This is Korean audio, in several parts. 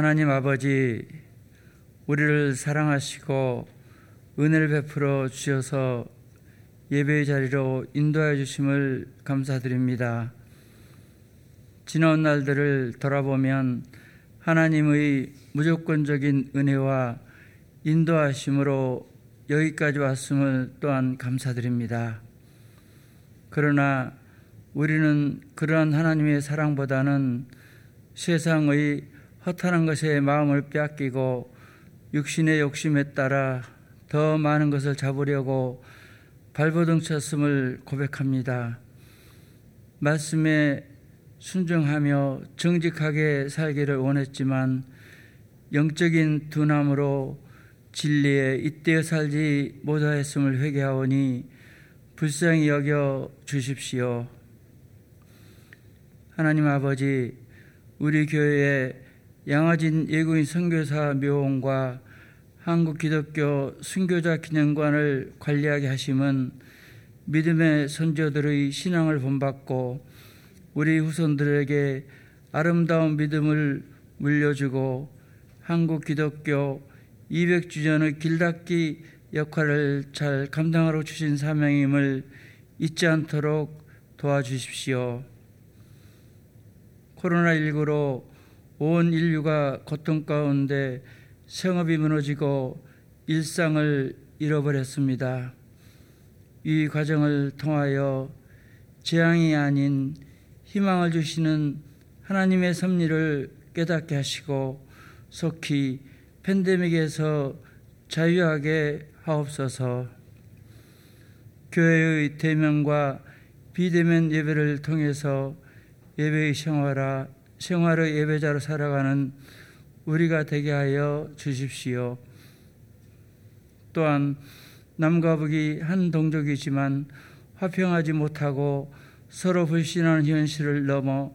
하나님 아버지, 우리를 사랑하시고 은혜를 베풀어 주셔서 예배의 자리로 인도하여 주심을 감사드립니다. 지나온 날들을 돌아보면 하나님의 무조건적인 은혜와 인도하심으로 여기까지 왔음을 또한 감사드립니다. 그러나 우리는 그러한 하나님의 사랑보다는 세상의 허탄한 것에 마음을 빼앗기고 육신의 욕심에 따라 더 많은 것을 잡으려고 발버둥 쳤음을 고백합니다. 말씀에 순종하며 정직하게 살기를 원했지만 영적인 둔함으로 진리에 잇대어 살지 못하였음을 회개하오니 불쌍히 여겨 주십시오. 하나님 아버지, 우리 교회에 양화진 예구인 선교사 묘원과 한국 기독교 순교자 기념관을 관리하게 하심은 믿음의 선조들의 신앙을 본받고 우리 후손들에게 아름다운 믿음을 물려주고 한국 기독교 200주년의 길닫기 역할을 잘 감당하러 주신 사명임을 잊지 않도록 도와주십시오. 코로나19로 온 인류가 고통 가운데 생업이 무너지고 일상을 잃어버렸습니다. 이 과정을 통하여 재앙이 아닌 희망을 주시는 하나님의 섭리를 깨닫게 하시고 속히 팬데믹에서 자유하게 하옵소서 교회의 대면과 비대면 예배를 통해서 예배의 생활화, 생활의 예배자로 살아가는 우리가 되게 하여 주십시오. 또한 남과 북이 한 동족이지만 화평하지 못하고 서로 불신하는 현실을 넘어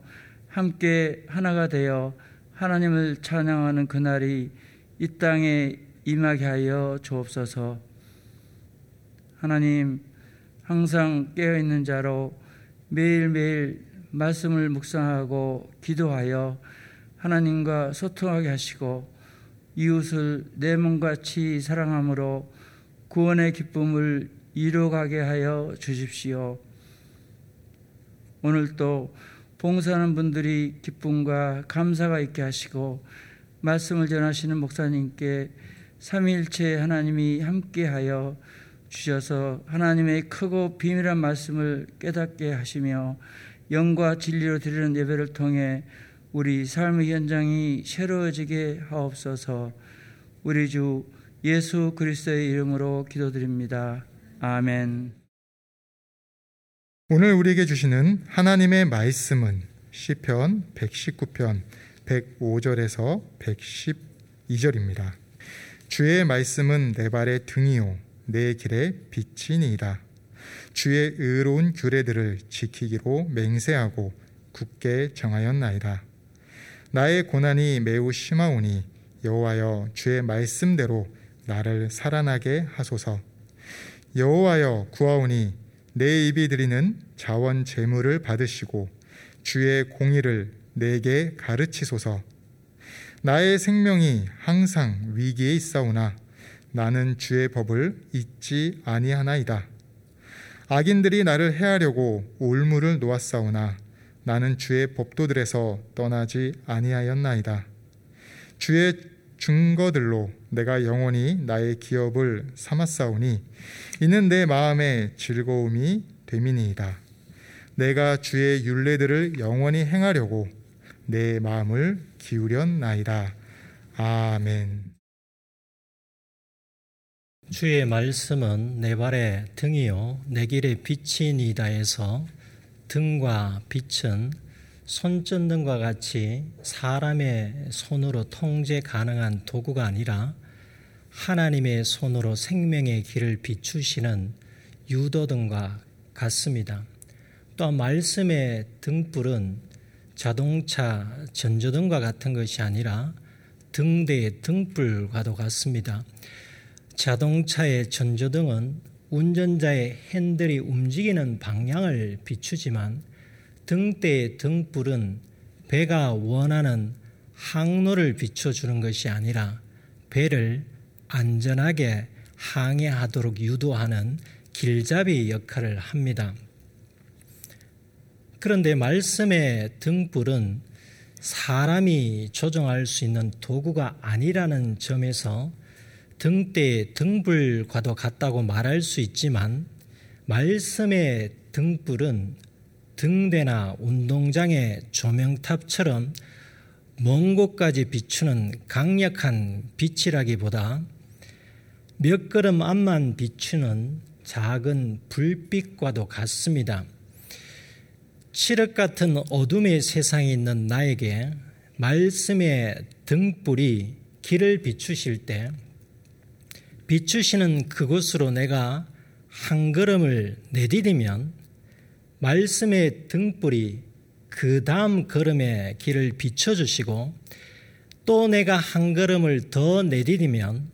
함께 하나가 되어 하나님을 찬양하는 그날이 이 땅에 임하게 하여 주옵소서. 하나님, 항상 깨어있는 자로 매일매일 말씀을 묵상하고 기도하여 하나님과 소통하게 하시고 이웃을 내 몸같이 사랑함으로 구원의 기쁨을 이루어가게 하여 주십시오. 오늘도 봉사하는 분들이 기쁨과 감사가 있게 하시고 말씀을 전하시는 목사님께 삼위일체 하나님이 함께하여 주셔서 하나님의 크고 비밀한 말씀을 깨닫게 하시며 영과 진리로 드리는 예배를 통해 우리 삶의 현장이 새로워지게 하옵소서 우리 주 예수 그리스도의 이름으로 기도드립니다. 아멘. 오늘 우리에게 주시는 하나님의 말씀은 시편 119편 105절에서 112절입니다. 주의 말씀은 내 발의 등이요 내 길의 빛이니이다. 주의 의로운 규례들을 지키기로 맹세하고 굳게 정하였나이다. 나의 고난이 매우 심하오니 여호와여 주의 말씀대로 나를 살아나게 하소서. 여호와여 구하오니 내 입이 드리는 자원 제물을 받으시고 주의 공의를 내게 가르치소서. 나의 생명이 항상 위기에 있사오나 나는 주의 법을 잊지 아니하나이다. 악인들이 나를 해하려고 올무를 놓았사오나 나는 주의 법도들에서 떠나지 아니하였나이다. 주의 증거들로 내가 영원히 나의 기업을 삼았사오니 이는 내 마음의 즐거움이 됨이니이다. 내가 주의 윤례들을 영원히 행하려고 내 마음을 기울였나이다. 아멘. 주의 말씀은 내 발의 등이요 내 길의 빛이니다에서 등과 빛은 손전등과 같이 사람의 손으로 통제 가능한 도구가 아니라 하나님의 손으로 생명의 길을 비추시는 유도등과 같습니다. 또 말씀의 등불은 자동차 전조등과 같은 것이 아니라 등대의 등불과도 같습니다. 자동차의 전조등은 운전자의 핸들이 움직이는 방향을 비추지만 등대의 등불은 배가 원하는 항로를 비춰주는 것이 아니라 배를 안전하게 항해하도록 유도하는 길잡이 역할을 합니다. 그런데 말씀의 등불은 사람이 조종할 수 있는 도구가 아니라는 점에서 등대의 등불과도 같다고 말할 수 있지만 말씀의 등불은 등대나 운동장의 조명탑처럼 먼 곳까지 비추는 강력한 빛이라기보다 몇 걸음 앞만 비추는 작은 불빛과도 같습니다. 칠흑 같은 어둠의 세상에 있는 나에게 말씀의 등불이 길을 비추실 때 비추시는 그곳으로 내가 한 걸음을 내디디면 말씀의 등불이 그 다음 걸음의 길을 비춰주시고 또 내가 한 걸음을 더 내디디면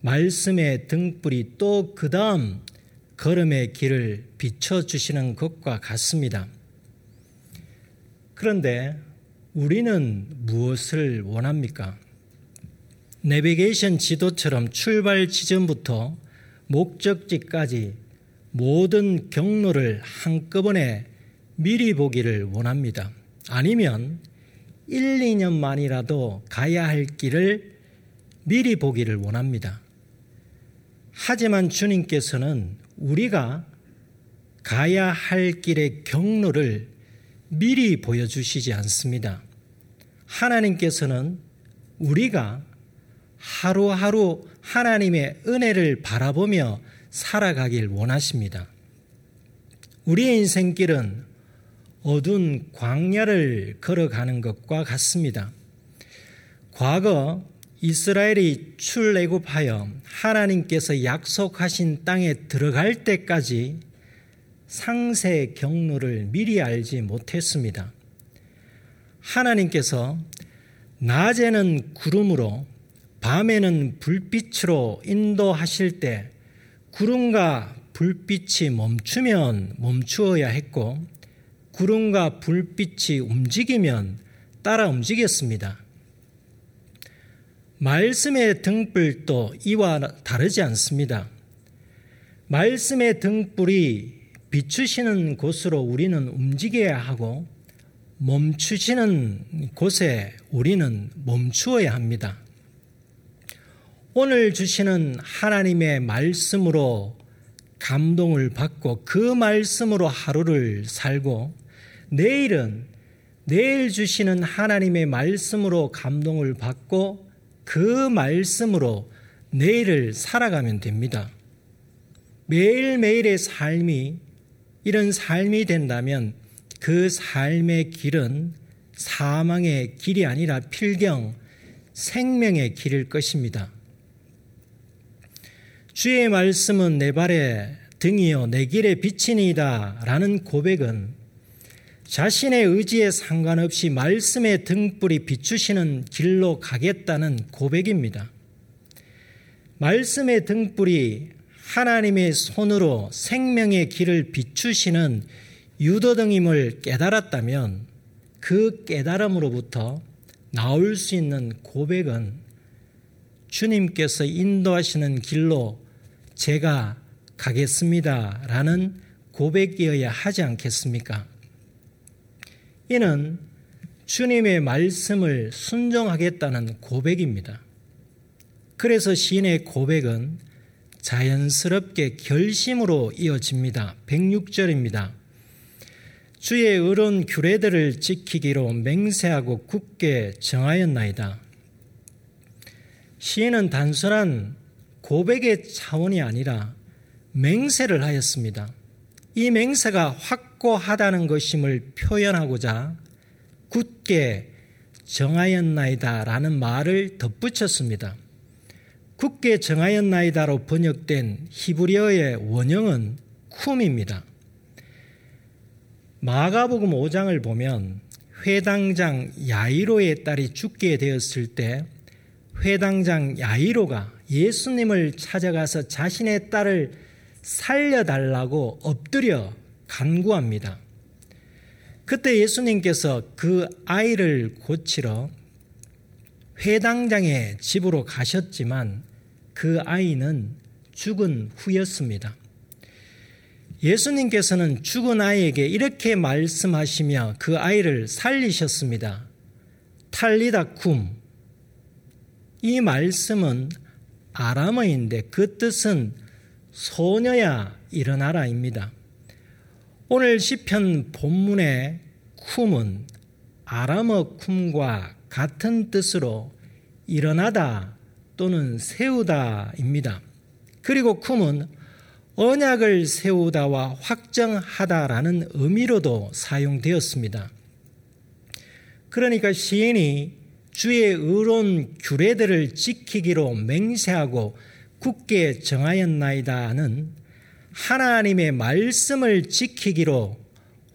말씀의 등불이 또 그 다음 걸음의 길을 비춰주시는 것과 같습니다. 그런데 우리는 무엇을 원합니까? 내비게이션 지도처럼 출발 지점부터 목적지까지 모든 경로를 한꺼번에 미리 보기를 원합니다. 아니면 1, 2년만이라도 가야 할 길을 미리 보기를 원합니다. 하지만 주님께서는 우리가 가야 할 길의 경로를 미리 보여주시지 않습니다. 하나님께서는 우리가 하루하루 하나님의 은혜를 바라보며 살아가길 원하십니다. 우리의 인생길은 어두운 광야를 걸어가는 것과 같습니다. 과거 이스라엘이 출애굽하여 하나님께서 약속하신 땅에 들어갈 때까지 상세 경로를 미리 알지 못했습니다. 하나님께서 낮에는 구름으로 밤에는 불빛으로 인도하실 때 구름과 불빛이 멈추면 멈추어야 했고 구름과 불빛이 움직이면 따라 움직였습니다. 말씀의 등불도 이와 다르지 않습니다. 말씀의 등불이 비추시는 곳으로 우리는 움직여야 하고 멈추시는 곳에 우리는 멈추어야 합니다. 오늘 주시는 하나님의 말씀으로 감동을 받고 그 말씀으로 하루를 살고 내일은 내일 주시는 하나님의 말씀으로 감동을 받고 그 말씀으로 내일을 살아가면 됩니다. 매일매일의 삶이 이런 삶이 된다면 그 삶의 길은 사망의 길이 아니라 필경 생명의 길일 것입니다. 주의 말씀은 내 발의 등이요 내 길의 빛이니이다 라는 고백은 자신의 의지에 상관없이 말씀의 등불이 비추시는 길로 가겠다는 고백입니다. 말씀의 등불이 하나님의 손으로 생명의 길을 비추시는 유도등임을 깨달았다면 그 깨달음으로부터 나올 수 있는 고백은 주님께서 인도하시는 길로 제가 가겠습니다. 라는 고백이어야 하지 않겠습니까? 이는 주님의 말씀을 순종하겠다는 고백입니다. 그래서 시인의 고백은 자연스럽게 결심으로 이어집니다. 106절입니다. 주의 의로운 규례들을 지키기로 맹세하고 굳게 정하였나이다. 시인은 단순한 고백의 차원이 아니라 맹세를 하였습니다. 이 맹세가 확고하다는 것임을 표현하고자 굳게 정하였나이다 라는 말을 덧붙였습니다. 굳게 정하였나이다로 번역된 히브리어의 원형은 쿰입니다. 마가복음 5장을 보면 회당장 야이로의 딸이 죽게 되었을 때 회당장 야이로가 예수님을 찾아가서 자신의 딸을 살려달라고 엎드려 간구합니다. 그때 예수님께서 그 아이를 고치러 해당장의 집으로 가셨지만 그 아이는 죽은 후였습니다. 예수님께서는 죽은 아이에게 이렇게 말씀하시며 그 아이를 살리셨습니다. 탈리다 쿰. 이 말씀은 아람어인데 그 뜻은 소녀야 일어나라입니다. 오늘 시편 본문의 쿰은 아람어 쿰과 같은 뜻으로 일어나다 또는 세우다입니다. 그리고 쿰은 언약을 세우다와 확정하다라는 의미로도 사용되었습니다. 그러니까 시인이 주의 의로운 규례들을 지키기로 맹세하고 굳게 정하였나이다는 하나님의 말씀을 지키기로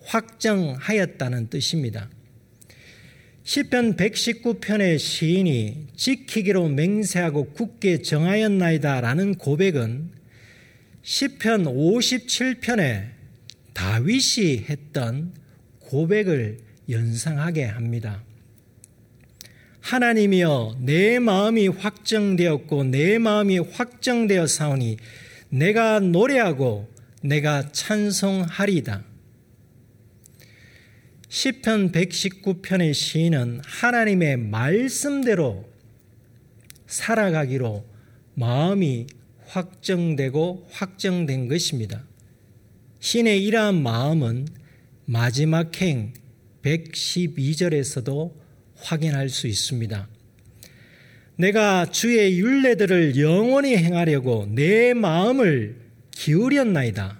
확정하였다는 뜻입니다. 시편 119편의 시인이 지키기로 맹세하고 굳게 정하였나이다라는 고백은 시편 57편에 다윗이 했던 고백을 연상하게 합니다. 하나님이여 내 마음이 확정되었고 내 마음이 확정되어 사오니 내가 노래하고 내가 찬송하리다. 시편 119편의 시인은 하나님의 말씀대로 살아가기로 마음이 확정되고 확정된 것입니다. 신의 이러한 마음은 마지막 행 112절에서도 확인할 수 있습니다. 내가 주의 윤례들을 영원히 행하려고 내 마음을 기울였나이다.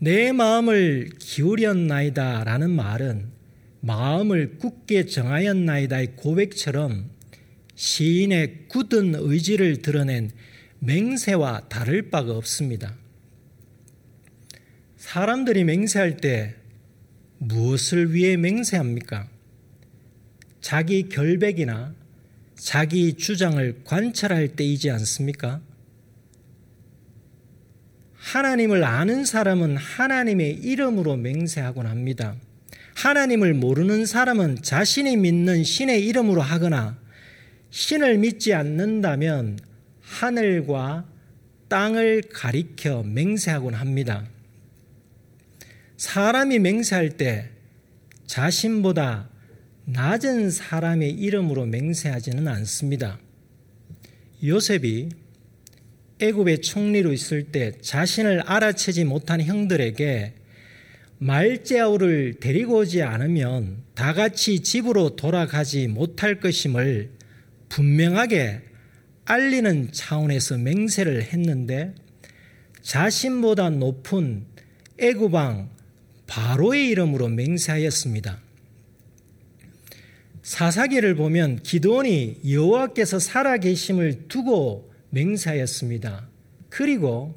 내 마음을 기울였나이다 라는 말은 마음을 굳게 정하였나이다의 고백처럼 시인의 굳은 의지를 드러낸 맹세와 다를 바가 없습니다. 사람들이 맹세할 때 무엇을 위해 맹세합니까? 자기 결백이나 자기 주장을 관찰할 때이지 않습니까? 하나님을 아는 사람은 하나님의 이름으로 맹세하곤 합니다. 하나님을 모르는 사람은 자신이 믿는 신의 이름으로 하거나 신을 믿지 않는다면 하늘과 땅을 가리켜 맹세하곤 합니다. 사람이 맹세할 때 자신보다 낮은 사람의 이름으로 맹세하지는 않습니다. 요셉이 애굽의 총리로 있을 때 자신을 알아채지 못한 형들에게 말제아우를 데리고 오지 않으면 다 같이 집으로 돌아가지 못할 것임을 분명하게 알리는 차원에서 맹세를 했는데 자신보다 높은 애굽왕 바로의 이름으로 맹세하였습니다. 사사기를 보면 기도원이 여호와께서 살아계심을 두고 맹세하였습니다. 그리고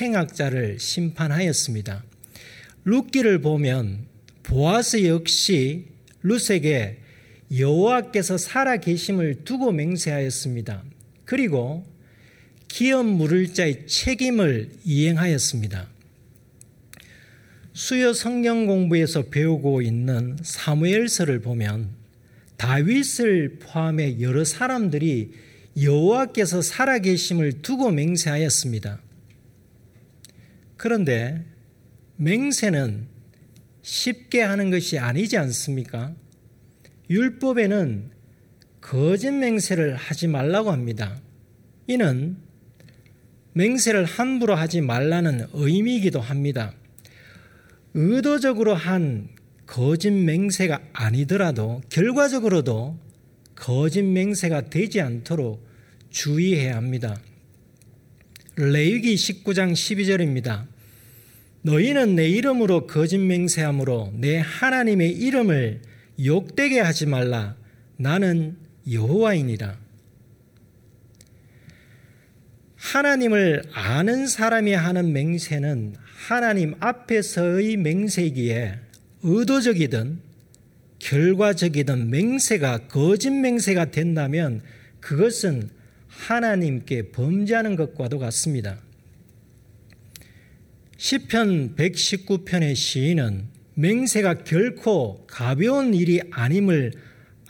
행악자를 심판하였습니다. 룻기를 보면 보아스 역시 룻에게 여호와께서 살아계심을 두고 맹세하였습니다. 그리고 기업 물을 자의 책임을 이행하였습니다. 수요 성경 공부에서 배우고 있는 사무엘서를 보면 다윗을 포함해 여러 사람들이 여호와께서 살아계심을 두고 맹세하였습니다. 그런데 맹세는 쉽게 하는 것이 아니지 않습니까? 율법에는 거짓 맹세를 하지 말라고 합니다. 이는 맹세를 함부로 하지 말라는 의미이기도 합니다. 의도적으로 한 거짓 맹세가 아니더라도 결과적으로도 거짓 맹세가 되지 않도록 주의해야 합니다. 레위기 19장 12절입니다. 너희는 내 이름으로 거짓 맹세함으로 내 하나님의 이름을 욕되게 하지 말라. 나는 여호와이니라. 하나님을 아는 사람이 하는 맹세는 하나님 앞에서의 맹세이기에 의도적이든 결과적이든 맹세가 거짓 맹세가 된다면 그것은 하나님께 범죄하는 것과도 같습니다. 시편 119편의 시인은 맹세가 결코 가벼운 일이 아님을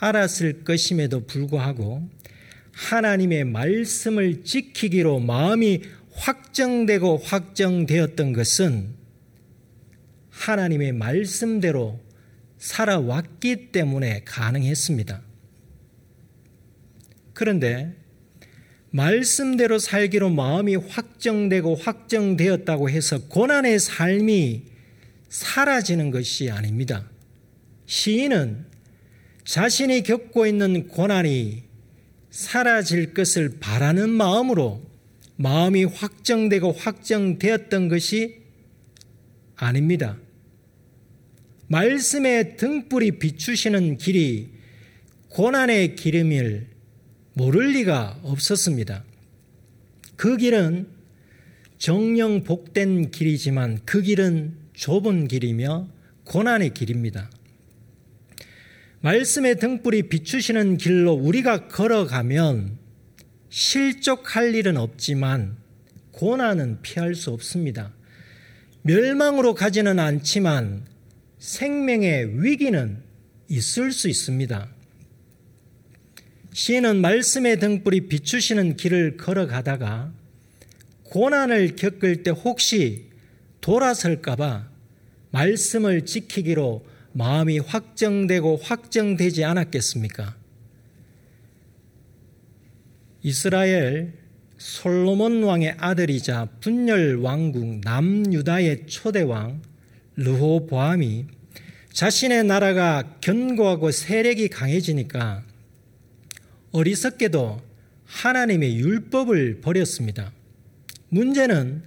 알았을 것임에도 불구하고 하나님의 말씀을 지키기로 마음이 확정되고 확정되었던 것은 하나님의 말씀대로 살아왔기 때문에 가능했습니다. 그런데 말씀대로 살기로 마음이 확정되고 확정되었다고 해서 고난의 삶이 사라지는 것이 아닙니다. 시인은 자신이 겪고 있는 고난이 사라질 것을 바라는 마음으로 마음이 확정되고 확정되었던 것이 아닙니다. 말씀의 등불이 비추시는 길이 고난의 기름일 모를 리가 없었습니다. 그 길은 정령 복된 길이지만 그 길은 좁은 길이며 고난의 길입니다. 말씀의 등불이 비추시는 길로 우리가 걸어가면 실족할 일은 없지만 고난은 피할 수 없습니다. 멸망으로 가지는 않지만 생명의 위기는 있을 수 있습니다. 시인은 말씀의 등불이 비추시는 길을 걸어가다가 고난을 겪을 때 혹시 돌아설까봐 말씀을 지키기로 마음이 확정되고 확정되지 않았겠습니까? 이스라엘 솔로몬 왕의 아들이자 분열 왕국 남유다의 초대왕 르호보암이 자신의 나라가 견고하고 세력이 강해지니까 어리석게도 하나님의 율법을 버렸습니다. 문제는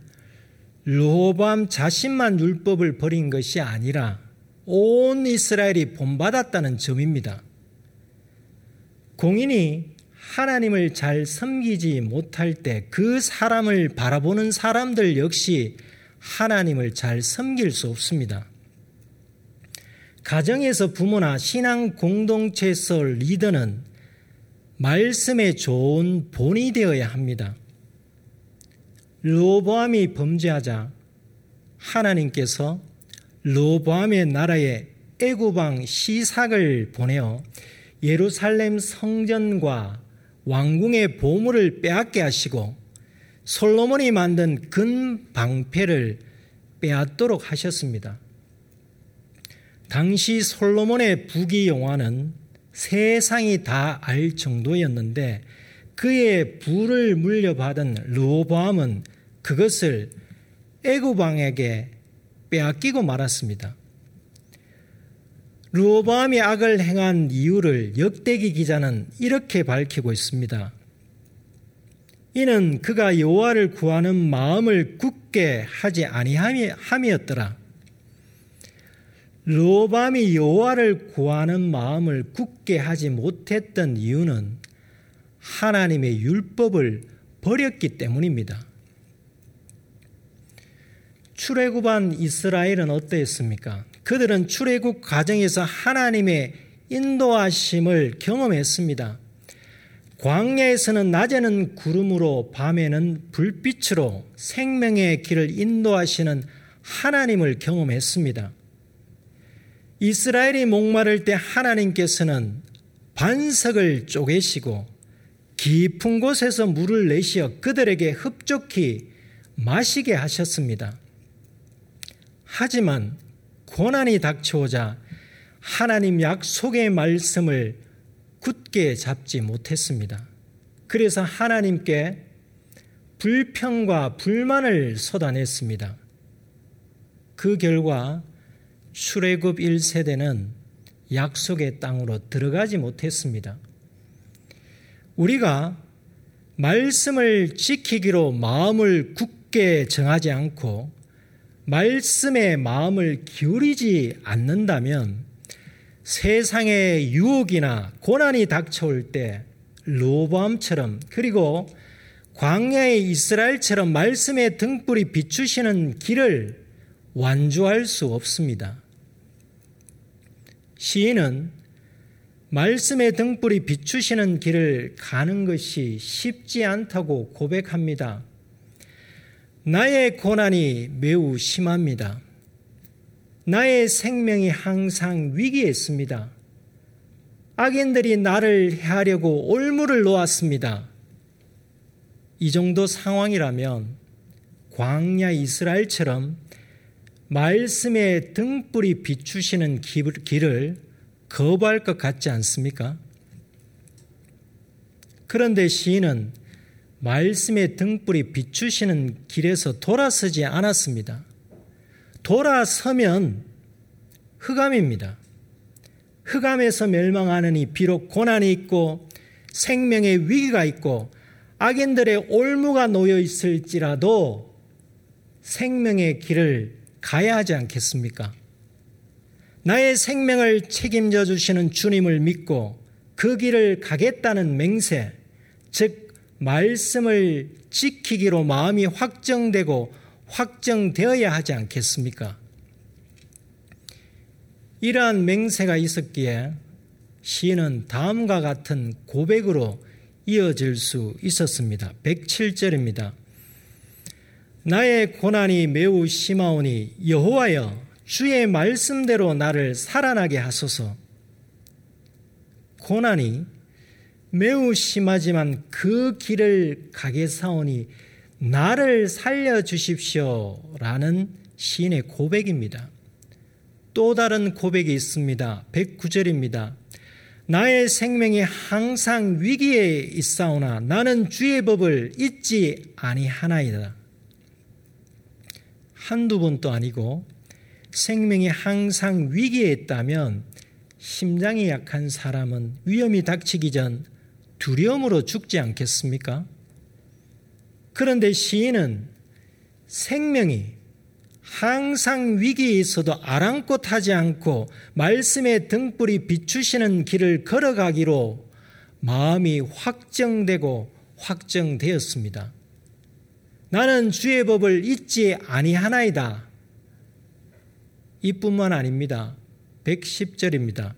르호보암 자신만 율법을 버린 것이 아니라 온 이스라엘이 본받았다는 점입니다. 공인이 하나님을 잘 섬기지 못할 때 그 사람을 바라보는 사람들 역시 하나님을 잘 섬길 수 없습니다. 가정에서 부모나 신앙 공동체에서 리더는 말씀에 좋은 본이 되어야 합니다. 로보암이 범죄하자 하나님께서 로보암의 나라에 애구방 시삭을 보내어 예루살렘 성전과 왕궁의 보물을 빼앗게 하시고 솔로몬이 만든 근 방패를 빼앗도록 하셨습니다. 당시 솔로몬의 부귀 영화는 세상이 다 알 정도였는데 그의 부를 물려받은 르호보암은 그것을 애굽 왕에게 빼앗기고 말았습니다. 르호보암이 악을 행한 이유를 역대기 기자는 이렇게 밝히고 있습니다. 이는 그가 여호와를 구하는 마음을 굳게 하지 아니함이었더라. 르호밤이 여호와를 구하는 마음을 굳게 하지 못했던 이유는 하나님의 율법을 버렸기 때문입니다. 출애굽한 이스라엘은 어떠했습니까? 그들은 출애굽 과정에서 하나님의 인도하심을 경험했습니다. 광야에서는 낮에는 구름으로 밤에는 불빛으로 생명의 길을 인도하시는 하나님을 경험했습니다. 이스라엘이 목마를 때 하나님께서는 반석을 쪼개시고 깊은 곳에서 물을 내시어 그들에게 흡족히 마시게 하셨습니다. 하지만 고난이 닥쳐오자 하나님 약속의 말씀을 굳게 잡지 못했습니다. 그래서 하나님께 불평과 불만을 쏟아냈습니다. 그 결과 출애굽 1세대는 약속의 땅으로 들어가지 못했습니다. 우리가 말씀을 지키기로 마음을 굳게 정하지 않고 말씀에 마음을 기울이지 않는다면 세상의 유혹이나 고난이 닥쳐올 때 로보암처럼 그리고 광야의 이스라엘처럼 말씀의 등불이 비추시는 길을 완주할 수 없습니다. 시인은 말씀의 등불이 비추시는 길을 가는 것이 쉽지 않다고 고백합니다. 나의 고난이 매우 심합니다. 나의 생명이 항상 위기에 있습니다. 악인들이 나를 해하려고 올무를 놓았습니다. 이 정도 상황이라면 광야 이스라엘처럼 말씀의 등불이 비추시는 길을 거부할 것 같지 않습니까? 그런데 시인은 말씀의 등불이 비추시는 길에서 돌아서지 않았습니다. 돌아서면 흑암입니다. 흑암에서 멸망하느니 비록 고난이 있고 생명의 위기가 있고 악인들의 올무가 놓여 있을지라도 생명의 길을 가야 하지 않겠습니까? 나의 생명을 책임져 주시는 주님을 믿고 그 길을 가겠다는 맹세, 즉, 말씀을 지키기로 마음이 확정되고 확정되어야 하지 않겠습니까? 이러한 맹세가 있었기에 시인은 다음과 같은 고백으로 이어질 수 있었습니다. 107절입니다. 나의 고난이 매우 심하오니 여호와여 주의 말씀대로 나를 살아나게 하소서. 고난이 매우 심하지만 그 길을 가게 사오니 나를 살려 주십시오라는 시인의 고백입니다. 또 다른 고백이 있습니다. 109절입니다. 나의 생명이 항상 위기에 있사오나 나는 주의 법을 잊지 아니하나이다. 한두 번도 아니고 생명이 항상 위기에 있다면 심장이 약한 사람은 위험이 닥치기 전 두려움으로 죽지 않겠습니까? 그런데 시인은 생명이 항상 위기에 있어도 아랑곳하지 않고 말씀의 등불이 비추시는 길을 걸어가기로 마음이 확정되고 확정되었습니다. 나는 주의 법을 잊지 아니하나이다. 이뿐만 아닙니다. 110절입니다.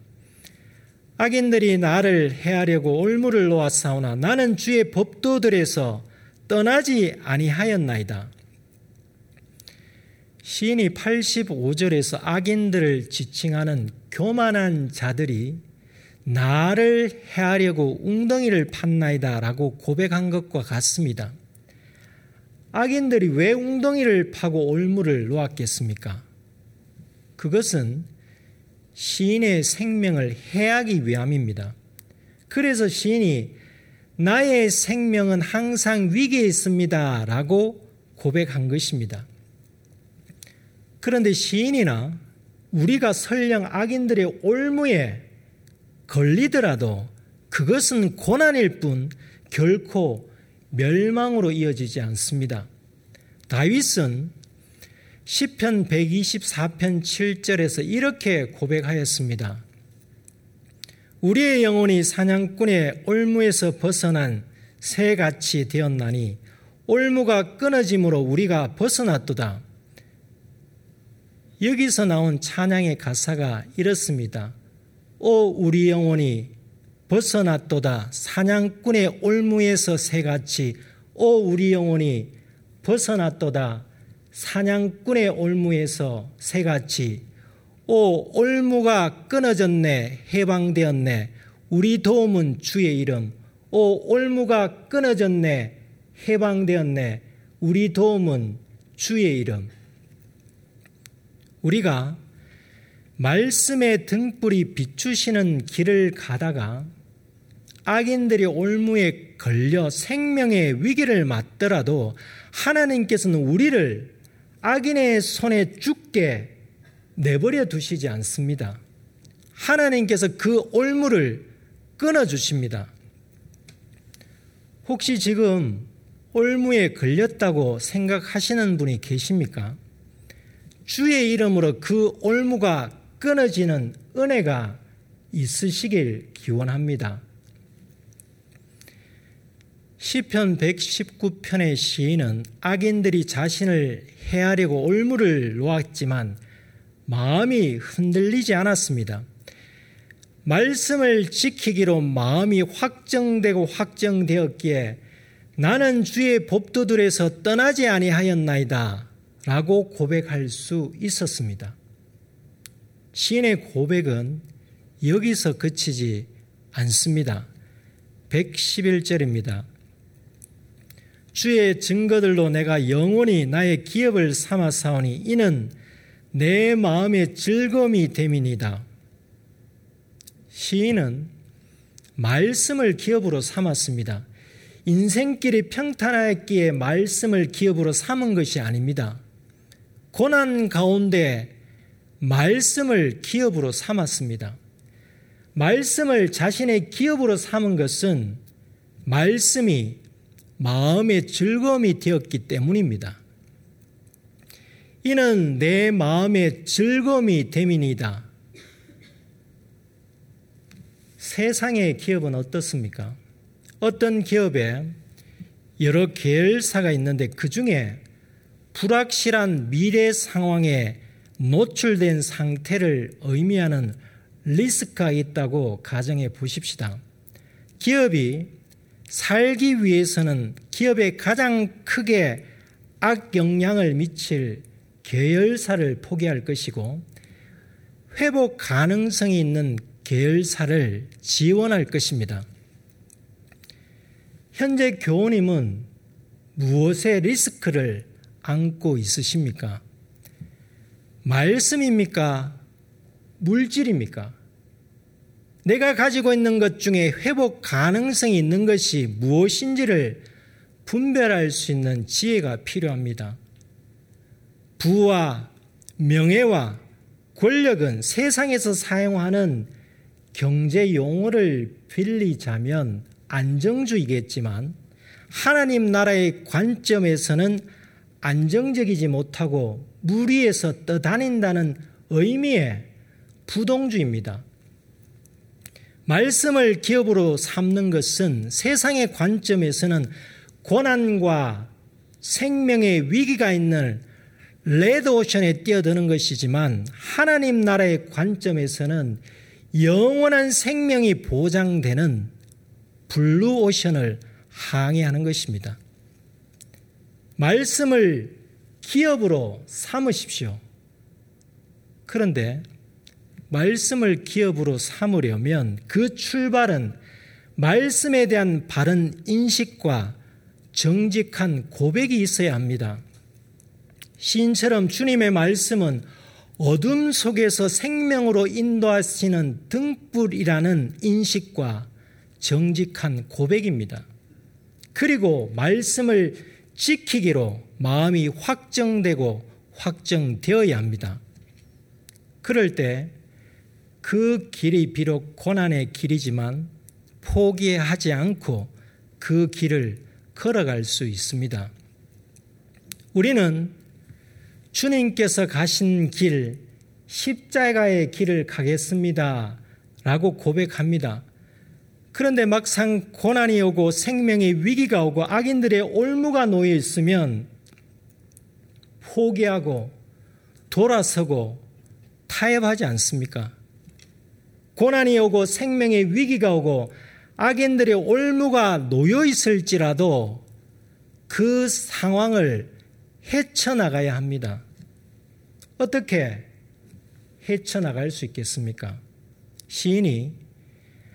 악인들이 나를 해하려고 올무를 놓았사오나 나는 주의 법도들에서 떠나지 아니하였나이다. 시인이 85절에서 악인들을 지칭하는 교만한 자들이 나를 해하려고 웅덩이를 팠나이다 라고 고백한 것과 같습니다. 악인들이 왜 웅덩이를 파고 올무를 놓았겠습니까? 그것은 시인의 생명을 해하기 위함입니다. 그래서 시인이 나의 생명은 항상 위기에 있습니다. 라고 고백한 것입니다. 그런데 시인이나 우리가 설령 악인들의 올무에 걸리더라도 그것은 고난일 뿐 결코 멸망으로 이어지지 않습니다. 다윗은 시편 124편 7절에서 이렇게 고백하였습니다. 우리의 영혼이 사냥꾼의 올무에서 벗어난 새같이 되었나니 올무가 끊어짐으로 우리가 벗어났도다. 여기서 나온 찬양의 가사가 이렇습니다. 오 우리 영혼이 벗어났도다 사냥꾼의 올무에서 새같이 오 우리 영혼이 벗어났도다 사냥꾼의 올무에서 새같이 오 올무가 끊어졌네 해방되었네. 우리 도움은 주의 이름. 오 올무가 끊어졌네 해방되었네. 우리 도움은 주의 이름. 우리가 말씀의 등불이 비추시는 길을 가다가 악인들이 올무에 걸려 생명의 위기를 맞더라도 하나님께서는 우리를 악인의 손에 죽게 내버려 두시지 않습니다. 하나님께서 그 올무를 끊어 주십니다. 혹시 지금 올무에 걸렸다고 생각하시는 분이 계십니까? 주의 이름으로 그 올무가 끊어지는 은혜가 있으시길 기원합니다. 시편 119편의 시인은 악인들이 자신을 해하려고 올무를 놓았지만 마음이 흔들리지 않았습니다. 말씀을 지키기로 마음이 확정되고 확정되었기에 나는 주의 법도들에서 떠나지 아니하였나이다. 라고 고백할 수 있었습니다. 시인의 고백은 여기서 그치지 않습니다. 111절입니다. 주의 증거들로 내가 영원히 나의 기업을 삼아 사오니 이는 내 마음의 즐거움이 됨이니다. 시인은 말씀을 기업으로 삼았습니다. 인생길이 평탄하기에 말씀을 기업으로 삼은 것이 아닙니다. 고난 가운데 말씀을 기업으로 삼았습니다. 말씀을 자신의 기업으로 삼은 것은 말씀이 마음의 즐거움이 되었기 때문입니다. 이는 내 마음의 즐거움이 됨이니다. 세상의 기업은 어떻습니까? 어떤 기업에 여러 계열사가 있는데 그 중에 불확실한 미래 상황에 노출된 상태를 의미하는 리스크가 있다고 가정해 보십시다. 기업이 살기 위해서는 기업에 가장 크게 악영향을 미칠 계열사를 포기할 것이고 회복 가능성이 있는 계열사를 지원할 것입니다. 현재 교우님은 무엇의 리스크를 안고 있으십니까? 말씀입니까? 물질입니까? 내가 가지고 있는 것 중에 회복 가능성이 있는 것이 무엇인지를 분별할 수 있는 지혜가 필요합니다. 부와 명예와 권력은 세상에서 사용하는 경제 용어를 빌리자면 안정주의겠지만 하나님 나라의 관점에서는 안정적이지 못하고 무리에서 떠다닌다는 의미의 부동주의입니다. 말씀을 기업으로 삼는 것은 세상의 관점에서는 고난과 생명의 위기가 있는 레드오션에 뛰어드는 것이지만 하나님 나라의 관점에서는 영원한 생명이 보장되는 블루오션을 항해하는 것입니다. 말씀을 기업으로 삼으십시오. 그런데 말씀을 기업으로 삼으려면 그 출발은 말씀에 대한 바른 인식과 정직한 고백이 있어야 합니다. 시인처럼 주님의 말씀은 어둠 속에서 생명으로 인도하시는 등불이라는 인식과 정직한 고백입니다. 그리고 말씀을 지키기로 마음이 확정되고 확정되어야 합니다. 그럴 때 그 길이 비록 고난의 길이지만 포기하지 않고 그 길을 걸어갈 수 있습니다. 우리는 주님께서 가신 길, 십자가의 길을 가겠습니다. 라고 고백합니다. 그런데 막상 고난이 오고 생명의 위기가 오고 악인들의 올무가 놓여 있으면 포기하고 돌아서고 타협하지 않습니까? 고난이 오고 생명의 위기가 오고 악인들의 올무가 놓여 있을지라도 그 상황을 헤쳐나가야 합니다. 어떻게 헤쳐나갈 수 있겠습니까? 시인이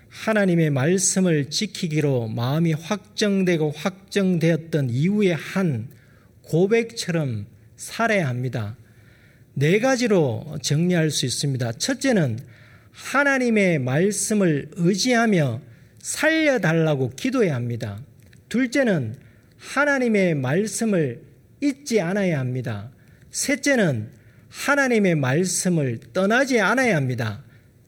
하나님의 말씀을 지키기로 마음이 확정되고 확정되었던 이후에 한 고백처럼 살아야 합니다. 네 가지로 정리할 수 있습니다. 첫째는 하나님의 말씀을 의지하며 살려달라고 기도해야 합니다. 둘째는 하나님의 말씀을 잊지 않아야 합니다. 셋째는 하나님의 말씀을 떠나지 않아야 합니다.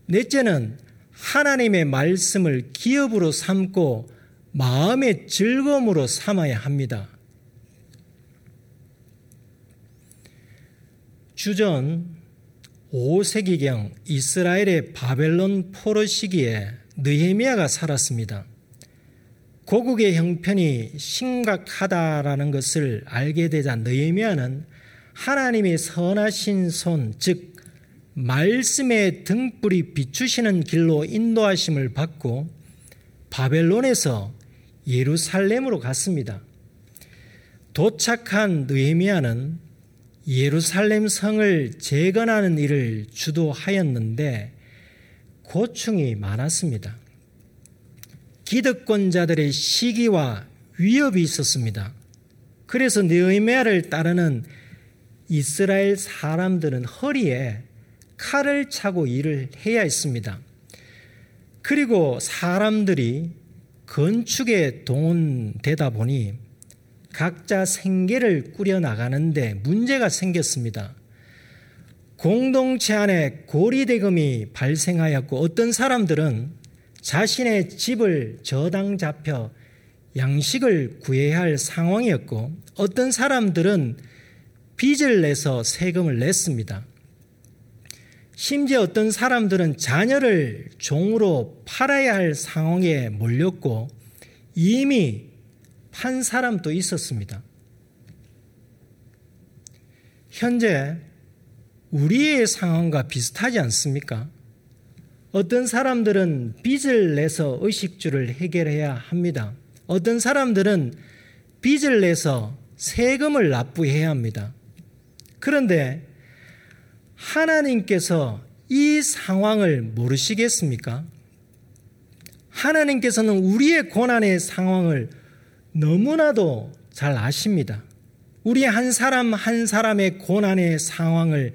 넷째는 하나님의 말씀을 기업으로 삼고 마음의 즐거움으로 삼아야 합니다. 주전 5세기경 이스라엘의 바벨론 포로 시기에 느헤미야가 살았습니다. 고국의 형편이 심각하다라는 것을 알게 되자 느헤미야는 하나님의 선하신 손, 즉 말씀의 등불이 비추시는 길로 인도하심을 받고 바벨론에서 예루살렘으로 갔습니다. 도착한 느헤미야는 예루살렘 성을 재건하는 일을 주도하였는데 고충이 많았습니다. 기득권자들의 시기와 위협이 있었습니다. 그래서 느헤미야를 따르는 이스라엘 사람들은 허리에 칼을 차고 일을 해야 했습니다. 그리고 사람들이 건축에 동원되다 보니 각자 생계를 꾸려 나가는데 문제가 생겼습니다. 공동체 안에 고리대금이 발생하였고 어떤 사람들은 자신의 집을 저당 잡혀 양식을 구해야 할 상황이었고 어떤 사람들은 빚을 내서 세금을 냈습니다. 심지어 어떤 사람들은 자녀를 종으로 팔아야 할 상황에 몰렸고 이미 판 사람도 있었습니다. 현재 우리의 상황과 비슷하지 않습니까? 어떤 사람들은 빚을 내서 의식주를 해결해야 합니다. 어떤 사람들은 빚을 내서 세금을 납부해야 합니다. 그런데 하나님께서 이 상황을 모르시겠습니까? 하나님께서는 우리의 고난의 상황을 너무나도 잘 아십니다. 우리 한 사람 한 사람의 고난의 상황을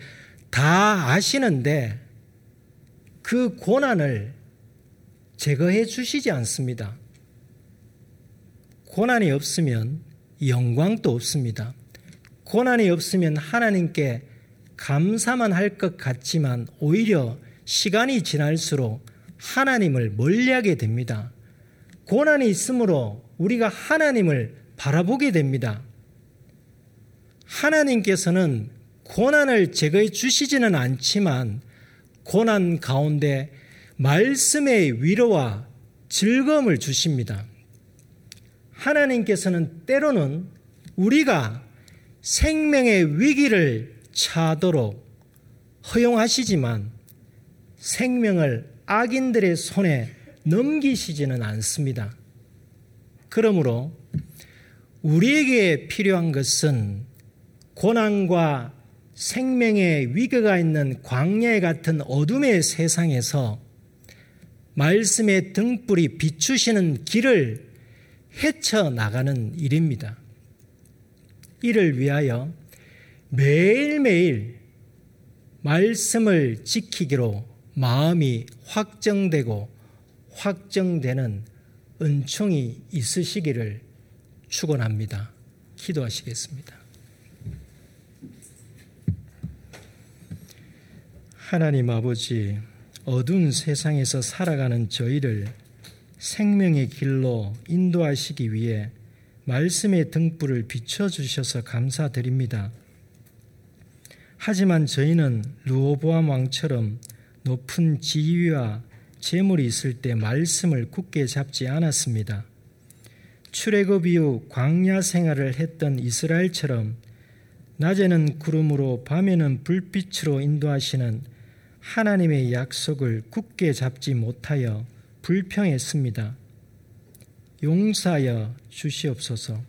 다 아시는데 그 고난을 제거해 주시지 않습니다. 고난이 없으면 영광도 없습니다. 고난이 없으면 하나님께 감사만 할 것 같지만 오히려 시간이 지날수록 하나님을 멀리하게 됩니다. 고난이 있으므로 우리가 하나님을 바라보게 됩니다. 하나님께서는 고난을 제거해 주시지는 않지만 고난 가운데 말씀의 위로와 즐거움을 주십니다. 하나님께서는 때로는 우리가 생명의 위기를 차도록 허용하시지만 생명을 악인들의 손에 넘기시지는 않습니다. 그러므로 우리에게 필요한 것은 고난과 생명의 위기가 있는 광야 같은 어둠의 세상에서 말씀의 등불이 비추시는 길을 헤쳐나가는 일입니다. 이를 위하여 매일매일 말씀을 지키기로 마음이 확정되고 확정되는 은총이 있으시기를 축원합니다. 기도하시겠습니다. 하나님 아버지 어두운 세상에서 살아가는 저희를 생명의 길로 인도하시기 위해 말씀의 등불을 비춰주셔서 감사드립니다. 하지만 저희는 루오보암 왕처럼 높은 지위와 재물이 있을 때 말씀을 굳게 잡지 않았습니다. 출애굽 이후 광야 생활을 했던 이스라엘처럼 낮에는 구름으로 밤에는 불빛으로 인도하시는 하나님의 약속을 굳게 잡지 못하여 불평했습니다. 용사여 주시옵소서.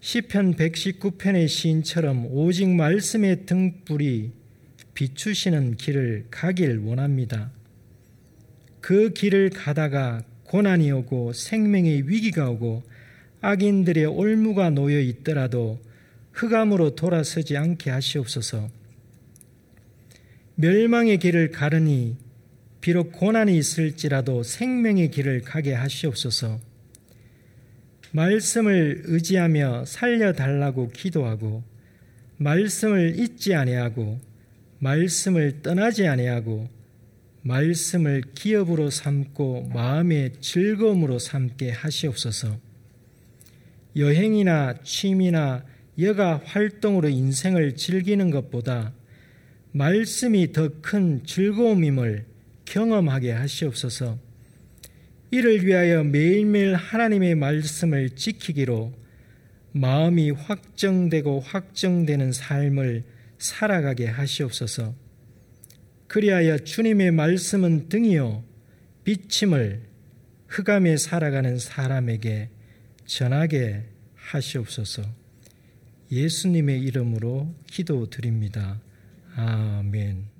시편 119편의 시인처럼 오직 말씀의 등불이 비추시는 길을 가길 원합니다. 그 길을 가다가 고난이 오고 생명의 위기가 오고 악인들의 올무가 놓여 있더라도 흑암으로 돌아서지 않게 하시옵소서. 멸망의 길을 가르니 비록 고난이 있을지라도 생명의 길을 가게 하시옵소서. 말씀을 의지하며 살려달라고 기도하고 말씀을 잊지 아니하고 말씀을 떠나지 아니하고 말씀을 기업으로 삼고 마음의 즐거움으로 삼게 하시옵소서. 여행이나 취미나 여가 활동으로 인생을 즐기는 것보다 말씀이 더 큰 즐거움임을 경험하게 하시옵소서. 이를 위하여 매일매일 하나님의 말씀을 지키기로 마음이 확정되고 확정되는 삶을 살아가게 하시옵소서. 그리하여 주님의 말씀은 등이요 비침을 흑암에 살아가는 사람에게 전하게 하시옵소서. 예수님의 이름으로 기도드립니다. 아멘.